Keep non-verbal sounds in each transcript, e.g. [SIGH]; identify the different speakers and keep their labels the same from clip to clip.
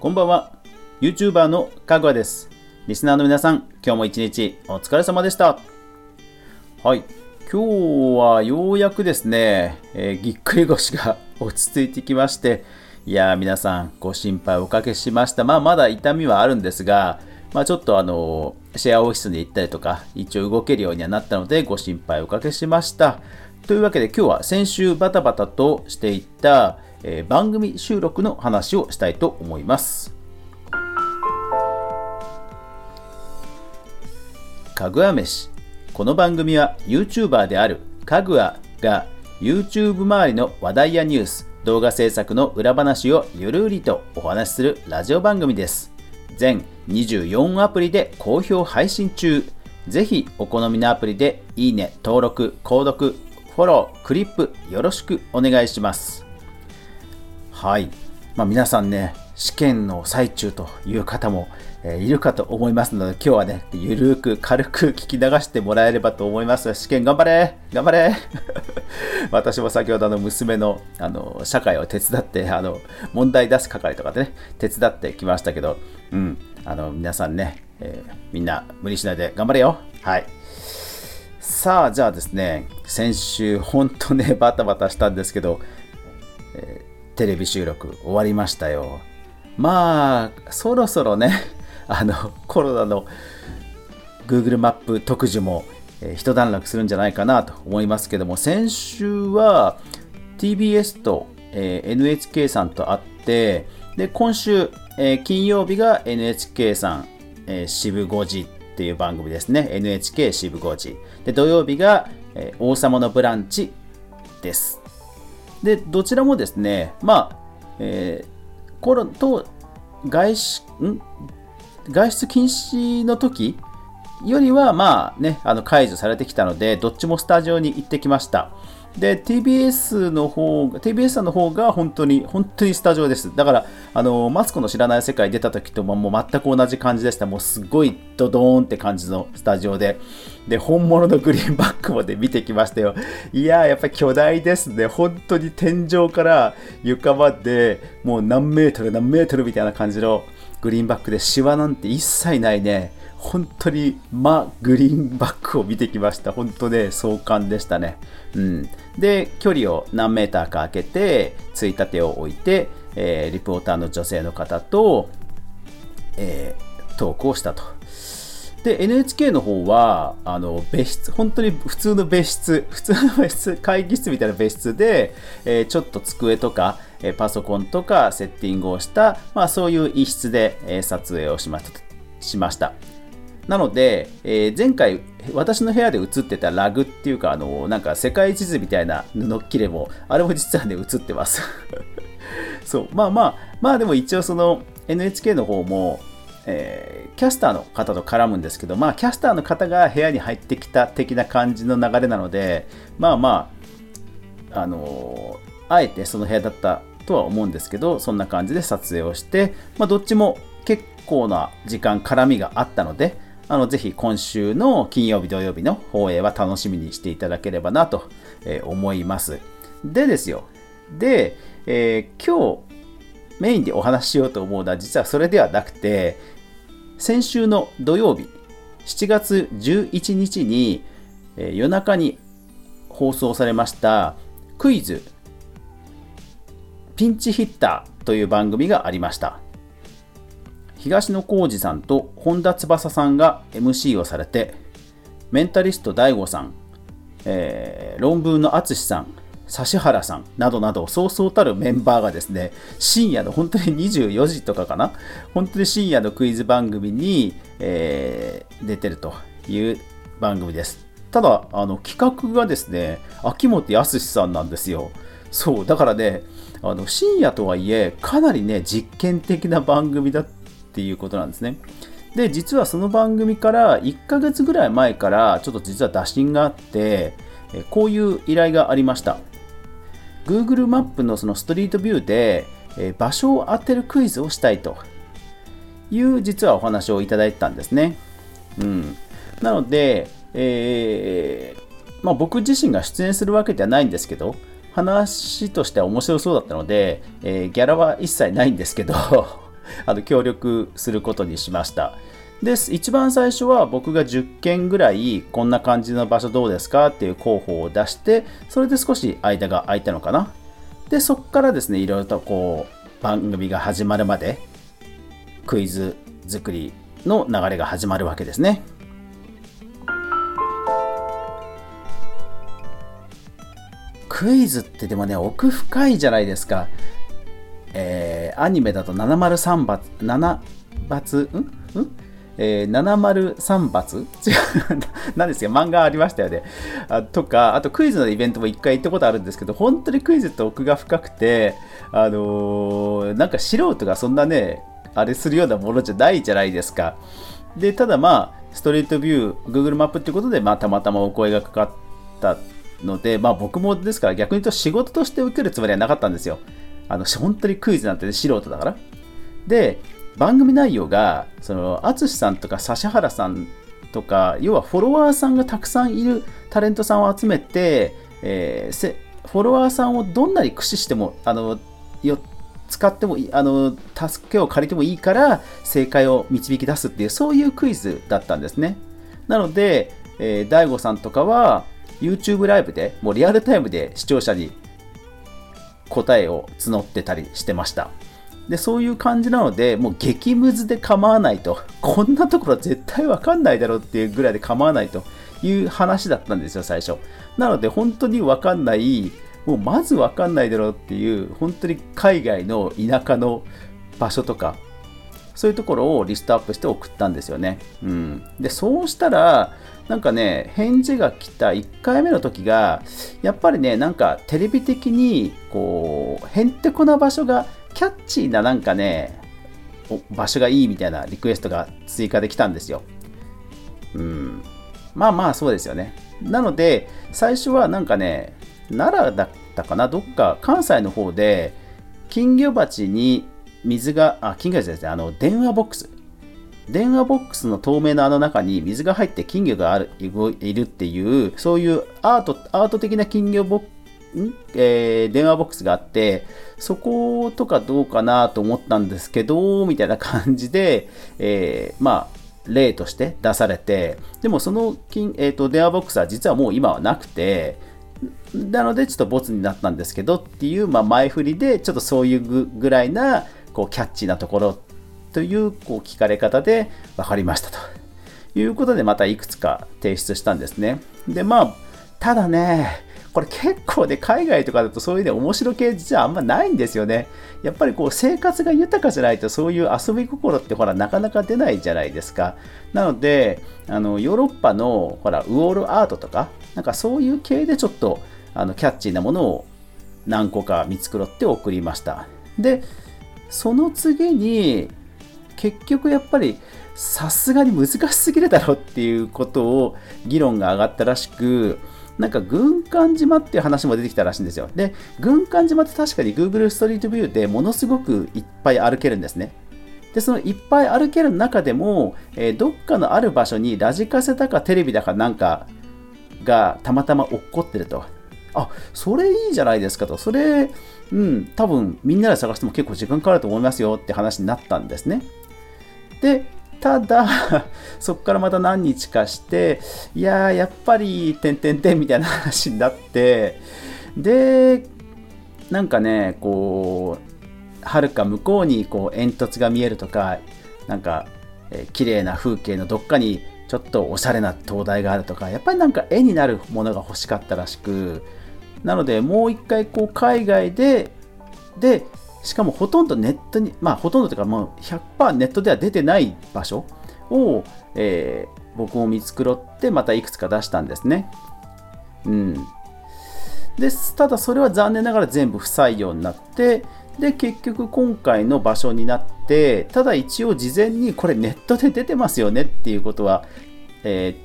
Speaker 1: こんばんは。YouTuber のかぐわです。リスナーの皆さん、今日も一日お疲れ様でした。はい。今日はようやくですね、えーぎっくり腰が落ち着いてきまして、いやー皆さんご心配おかけしました。まあまだ痛みはあるんですが、まあちょっとあのシェアオフィスに行ったりとか、一応動けるようにはなったのでご心配おかけしました。というわけで今日は先週バタバタとしていた、えー番組収録の話をしたいと思います。かぐわ飯。この番組は YouTuber であるかぐわが YouTube 周りの話題やニュース動画制作の裏話をゆるりとお話しするラジオ番組です。全24アプリで好評配信中。ぜひお好みのアプリでいいね登録購読フォロークリップよろしくお願いします。はい、まあ、皆さんね試験の最中という方も、えいるかと思いますので今日はねゆるく軽く聞き流してもらえればと思います。試験頑張れ！頑張れ！[LAUGHS] 私も先ほどの娘のあの社会を手伝ってあの問題出す係とかでね手伝ってきましたけど、うん、あの皆さんね、えーみんな無理しないで頑張れよ。はい。さあじゃあですね先週本当ねバタバタしたんですけどえテレビ収録終わりましたよ。まあ、そろそろね、[LAUGHS] あの、コロナの Google マップ特需も、えー一段落するんじゃないかなと思いますけども、先週は TBS と、えー NHK さんと会って、で、今週、えー金曜日が NHK さん、えー渋5時っていう番組ですね。NHK 渋5時。で、土曜日が、えー王様のブランチです。で、どちらもですね、まあ、えーコロと外出、ん？外出禁止の時よりは、まあね、あの解除されてきたので、どっちもスタジオに行ってきました。で、TBS の方が、TBS さんの方が本当に、本当にスタジオです。だから、あの、マツコの知らない世界出た時とももう全く同じ感じでした。もうすごいドドーンって感じのスタジオで。で、本物のグリーンバックまで見てきましたよ。いやー、やっぱり巨大ですね。本当に天井から床まで、もう何メートル何メートルみたいな感じのグリーンバックで、シワなんて一切ないね。本当に真グリーンバックを見てきました。本当ね、壮観でしたね。うん。で、距離を何メーターか空けて、ついたてを置いて、えーリポーターの女性の方と、えートークをしたと。で、NHK の方は、あの、別室、本当に普通の別室、普通の別室、会議室みたいな別室で、えーちょっと机とか、えパソコンとかセッティングをした、まあそういう一室で、え撮影をしました。しました。なので、えー前回、私の部屋で映ってたラグっていうか、あの、なんか世界地図みたいな布切れも、あれも実はね、映ってます。[LAUGHS] そう、まあまあ、まあでも一応その NHK の方も、えーキャスターの方と絡むんですけど、まあキャスターの方が部屋に入ってきた的な感じの流れなので、まあまあ、あのーあえてその部屋だったとは思うんですけど、そんな感じで撮影をして、まあどっちも結構な時間絡みがあったので、あのぜひ今週の金曜日、土曜日の放映は楽しみにしていただければなと思います。でですよ。で、えー今日メインでお話ししようと思うのは実はそれではなくて、先週の土曜日、7月11日に、えー夜中に放送されましたクイズピンチヒッターという番組がありました。東野幸治さんと本田翼さんが MC をされて、メンタリスト DAIGO さん、えー論文の淳さん、指原さんなどなど、そうそうたるメンバーがですね、深夜の本当に24時とかかな、本当に深夜のクイズ番組に、えー出てるという番組です。ただ、あの企画がですね、秋元康さんなんですよ。そう、だからね、あの深夜とはいえ、かなりね、実験的な番組だったていうことなんですね。で、実はその番組から1ヶ月ぐらい前から、ちょっと実は打診があって、こういう依頼がありました。Google マップのそのストリートビューで、場所を当てるクイズをしたいという実はお話をいただいたんですね。うん、なので、えーまあ、僕自身が出演するわけではないんですけど、話としては面白そうだったので、えーギャラは一切ないんですけど、あの協力することにしました。で一番最初は僕が10件ぐらいこんな感じの場所どうですかっていう候補を出してそれで少し間が空いたのかな。でそこからですねいろいろとこう番組が始まるまでクイズ作りの流れが始まるわけですね。クイズってでもね奥深いじゃないですか。えー、アニメだと703罰7罰ん？ん？えー、703罰違う何ですか？漫画ありましたよね。あとかあとクイズのイベントも1回行ったことあるんですけど本当にクイズって奥が深くてあのー、なんか素人がそんなねあれするようなものじゃないじゃないですか。でただまあストリートビュー Google マップっていうことで、まあ、たまたまお声がかかったので、まあ、僕もですから逆に言うと仕事として受けるつもりはなかったんですよ。あの本当にクイズなんて、ね、素人だから。で番組内容がその淳さんとか指原さんとか要はフォロワーさんがたくさんいるタレントさんを集めて、えー、フォロワーさんをどんなに駆使してもあのよ使ってもあの助けを借りてもいいから正解を導き出すっていうそういうクイズだったんですね。なので、えー、DAIGO さんとかは YouTube ライブでもうリアルタイムで視聴者に答えを募ってたりしてました。でそういう感じなのでもう激ムズで構わないと。こんなところ絶対わかんないだろうっていうぐらいで構わないという話だったんですよ最初。なので本当にわかんないもうまずわかんないだろうっていう本当に海外の田舎の場所とかそういうところをリストアップして送ったんですよね。うん、でそうしたらなんかね返事が来た1回目の時がやっぱりねなんかテレビ的にこうへんてこな場所がキャッチーななんかね、場所がいいみたいなリクエストが追加できたんですよ。うん。まあまあそうですよね。なので、最初はなんかね、奈良だったかな、どっか関西の方で、金魚鉢に水が、あ、金魚鉢ですね、あの、電話ボックス。電話ボックスの透明なあの中に水が入って金魚があるいるっていう、そういうアート、アート的な金魚ボッん？えー、電話ボックスがあって、そことかどうかなと思ったんですけど、みたいな感じで、えー、まあ、例として出されて、でもその金、えーと、電話ボックスは実はもう今はなくて、なのでちょっとボツになったんですけどっていう、まあ、前振りでちょっとそういうぐらいなこうキャッチーなところというこう聞かれ方で分かりましたということでまたいくつか提出したんですね。でまあただねこれ結構ね、海外とかだとそういうね、面白系実はあんまないんですよね。やっぱりこう、生活が豊かじゃないと、そういう遊び心ってほら、なかなか出ないじゃないですか。なので、あの、ヨーロッパの、ほら、ウォールアートとか、なんかそういう系でちょっと、あの、キャッチーなものを何個か見繕って送りました。で、その次に、結局やっぱり、さすがに難しすぎるだろうっていうことを議論が上がったらしく、なんか軍艦島っていう話も出てきたらしいんですよ。で、軍艦島って確かに Google ストリートビューでものすごくいっぱい歩けるんですね。で、そのいっぱい歩ける中でも、えー、どっかのある場所にラジカセだかテレビだかなんかがたまたま落っこってると。あ、それいいじゃないですかと。それ、うん、多分みんなで探しても結構時間かかると思いますよって話になったんですね。で、ただ、[LAUGHS] そこからまた何日かして、いや、やっぱり、てんてんてんみたいな話になって、で、なんかね、こう、はるか向こうにこう煙突が見えるとか、なんか、えー、綺麗な風景のどっかにちょっとおしゃれな灯台があるとか、やっぱりなんか絵になるものが欲しかったらしく、なのでもう一回こう海外で、で、しかもほとんどネットに、まあほとんどというかもう100%ネットでは出てない場所を、えー、僕も見繕ってまたいくつか出したんですね。うん。です。ただそれは残念ながら全部不採用になって、で、結局今回の場所になって、ただ一応事前にこれネットで出てますよねっていうことは、え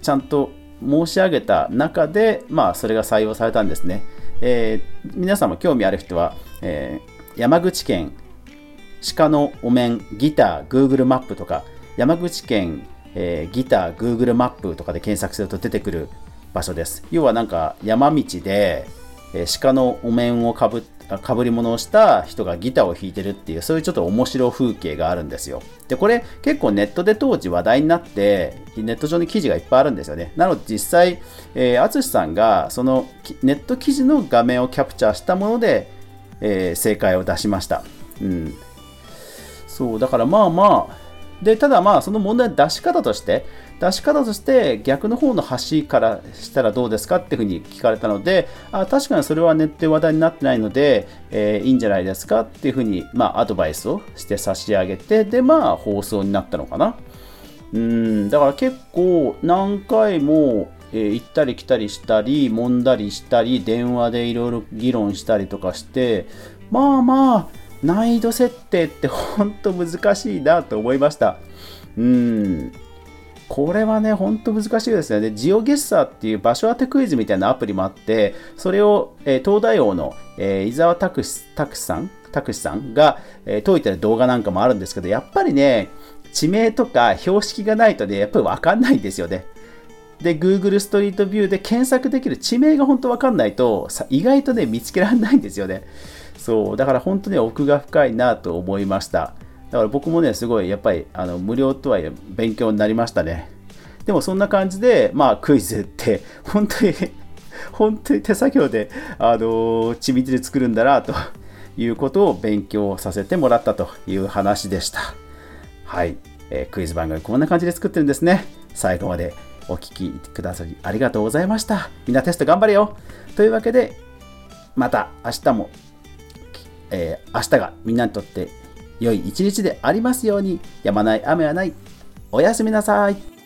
Speaker 1: ー、ちゃんと申し上げた中で、まあそれが採用されたんですね。えー、皆様興味ある人は、えー山口県鹿のお面ギター Google マップとか山口県、えー、ギター Google マップとかで検索すると出てくる場所です要はなんか山道で、えー、鹿のお面をかぶかぶり物をした人がギターを弾いてるっていうそういうちょっと面白風景があるんですよ。でこれ結構ネットで当時話題になってネット上に記事がいっぱいあるんですよね。なので実際淳、えー、さんがそのネット記事の画面をキャプチャーしたもので、えー、正解を出しました。うん。そうだからまあまあ。でただまあその問題の出し方として出し方として逆の方の橋からしたらどうですかっていうふうに聞かれたのであ確かにそれはネットで話題になってないので、えー、いいんじゃないですかっていうふうに、まあ、アドバイスをして差し上げてでまあ放送になったのかな。うんだから結構何回も、えー、行ったり来たりしたり揉んだりしたり電話でいろいろ議論したりとかしてまあまあ難易度設定って本当難しいなと思いました。うん。これはね、ほんと難しいですよね。ジオゲッサーっていう場所当てクイズみたいなアプリもあって、それを、えー、東大王の、えー、伊沢拓司さん拓司さんが、えー、解いてる動画なんかもあるんですけど、やっぱりね、地名とか標識がないとね、やっぱりわかんないんですよね。で、Google ストリートビューで検索できる地名が本当わかんないと、意外とね、見つけられないんですよね。そう、だから本当に奥が深いなと思いました。だから僕もね、すごいやっぱりあの無料とはいえ勉強になりましたね。でもそんな感じで、まあクイズって [LAUGHS] 本当に本当に手作業で、あの緻密に作るんだなということを勉強させてもらったという話でした。はい。えー、クイズ番組こんな感じで作ってるんですね。最後までお聴きくださりありがとうございました。みんなテスト頑張れよというわけで、また明日も、えー、明日がみんなにとって良い一日でありますように、やまない雨はない。おやすみなさい。